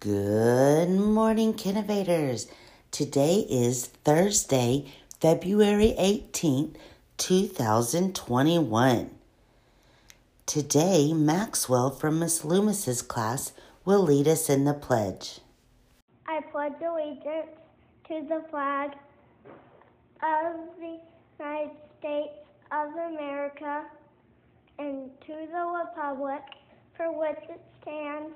Good morning, Kinnovators. Today is Thursday, February 18th, 2021. Today, Maxwell from Miss Loomis's class will lead us in the pledge. I pledge allegiance to the flag of the United States of America and to the republic for which it stands,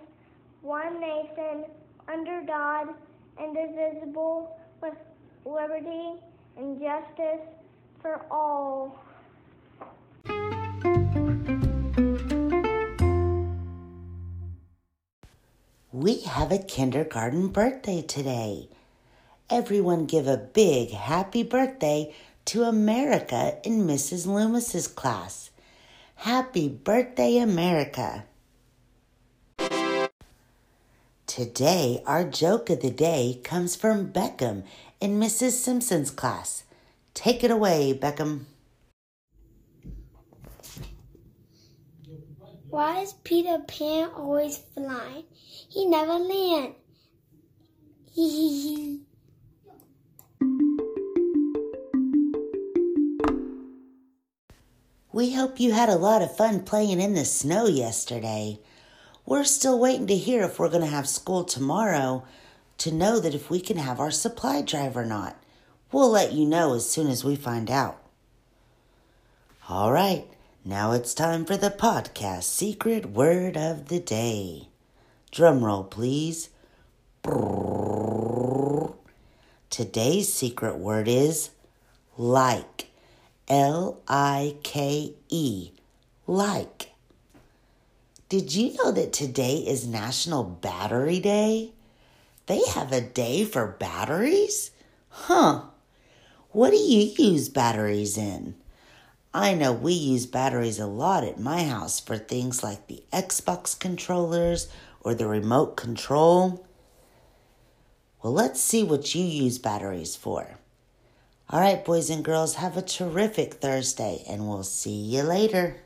one nation, under God, indivisible, with liberty and justice for all. We have a kindergarten birthday today. Everyone give a big happy birthday to America in Mrs. Loomis's class. Happy birthday, America! Today, our joke of the day comes from Beckham in Mrs. Simpson's class. Take it away, Beckham. Why is Peter Pan always flying? He never lands. We hope you had a lot of fun playing in the snow yesterday. We're still waiting to hear if we're going to have school tomorrow to know that if we can have our supply drive or not. We'll let you know as soon as we find out. All right, now it's time for the podcast secret word of the day. Drum roll, please. Today's secret word is like. L I K E. Like. Did you know that today is National Battery Day? They have a day for batteries? Huh. What do you use batteries in? I know we use batteries a lot at my house for things like the Xbox controllers or the remote control. Well, let's see what you use batteries for. All right, boys and girls, have a terrific Thursday, and we'll see you later.